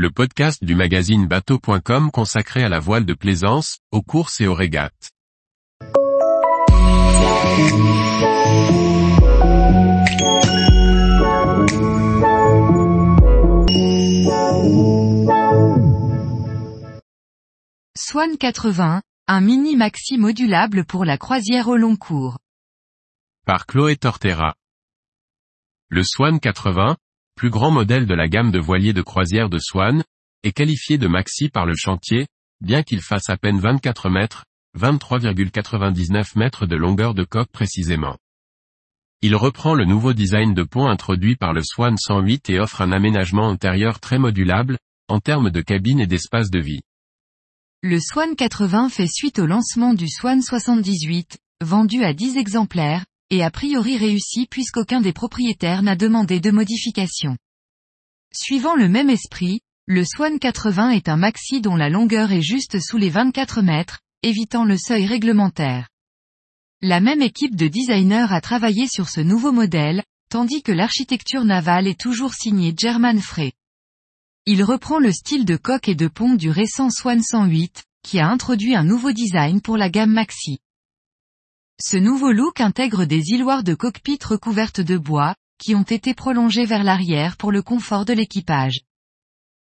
le podcast du magazine bateau.com consacré à la voile de plaisance, aux courses et aux régates. Swan 80, un mini maxi modulable pour la croisière au long cours. Par Chloé Tortera. Le Swan 80, plus grand modèle de la gamme de voiliers de croisière de Swan, est qualifié de maxi par le chantier, bien qu'il fasse à peine 24 mètres, 23,99 mètres de longueur de coque précisément. Il reprend le nouveau design de pont introduit par le Swan 108 et offre un aménagement intérieur très modulable, en termes de cabine et d'espace de vie. Le Swan 80 fait suite au lancement du Swan 78, vendu à 10 exemplaires, et a priori réussi puisqu'aucun des propriétaires n'a demandé de modification. Suivant le même esprit, le Swan 80 est un maxi dont la longueur est juste sous les 24 mètres, évitant le seuil réglementaire. La même équipe de designers a travaillé sur ce nouveau modèle, tandis que l'architecture navale est toujours signée German Frey. Il reprend le style de coque et de pont du récent Swan 108, qui a introduit un nouveau design pour la gamme Maxi. Ce nouveau look intègre des îloirs de cockpit recouvertes de bois, qui ont été prolongés vers l'arrière pour le confort de l'équipage.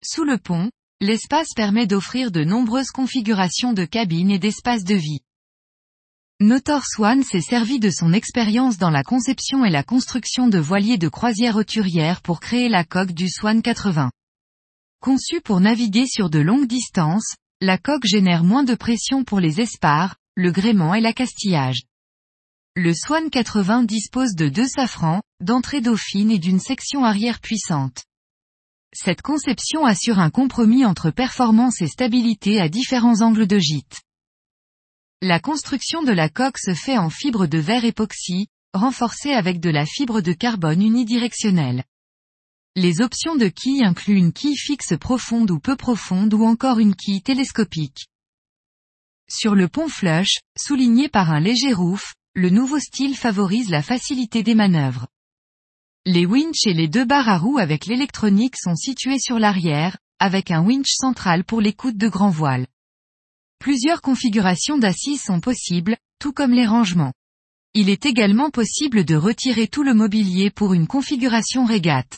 Sous le pont, l'espace permet d'offrir de nombreuses configurations de cabines et d'espaces de vie. Notor Swan s'est servi de son expérience dans la conception et la construction de voiliers de croisière auturière pour créer la coque du Swan 80. Conçue pour naviguer sur de longues distances, la coque génère moins de pression pour les espars, le gréement et l'accastillage. Le Swan 80 dispose de deux safrans, d'entrée dauphine et d'une section arrière puissante. Cette conception assure un compromis entre performance et stabilité à différents angles de gîte. La construction de la coque se fait en fibre de verre époxy, renforcée avec de la fibre de carbone unidirectionnelle. Les options de quille incluent une quille fixe profonde ou peu profonde ou encore une quille télescopique. Sur le pont flush, souligné par un léger roof, le nouveau style favorise la facilité des manœuvres. Les winches et les deux barres à roues avec l'électronique sont situés sur l'arrière, avec un winch central pour l'écoute de grand voile. Plusieurs configurations d'assises sont possibles, tout comme les rangements. Il est également possible de retirer tout le mobilier pour une configuration régate.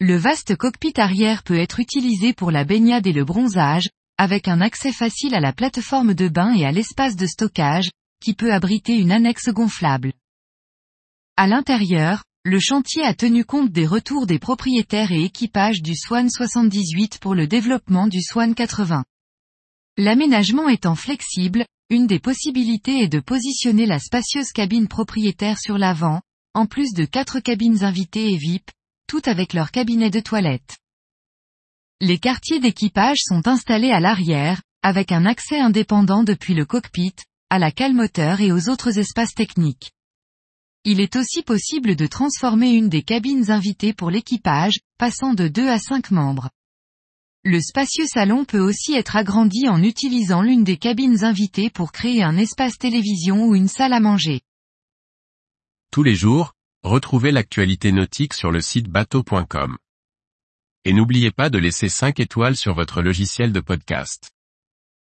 Le vaste cockpit arrière peut être utilisé pour la baignade et le bronzage, avec un accès facile à la plateforme de bain et à l'espace de stockage, qui peut abriter une annexe gonflable. À l'intérieur, le chantier a tenu compte des retours des propriétaires et équipages du Swan 78 pour le développement du Swan 80. L'aménagement étant flexible, une des possibilités est de positionner la spacieuse cabine propriétaire sur l'avant, en plus de quatre cabines invitées et VIP, toutes avec leur cabinet de toilette. Les quartiers d'équipage sont installés à l'arrière, avec un accès indépendant depuis le cockpit, à la cale moteur et aux autres espaces techniques. Il est aussi possible de transformer une des cabines invitées pour l'équipage, passant de 2 à 5 membres. Le spacieux salon peut aussi être agrandi en utilisant l'une des cabines invitées pour créer un espace télévision ou une salle à manger. Tous les jours, retrouvez l'actualité nautique sur le site bateau.com. Et n'oubliez pas de laisser 5 étoiles sur votre logiciel de podcast.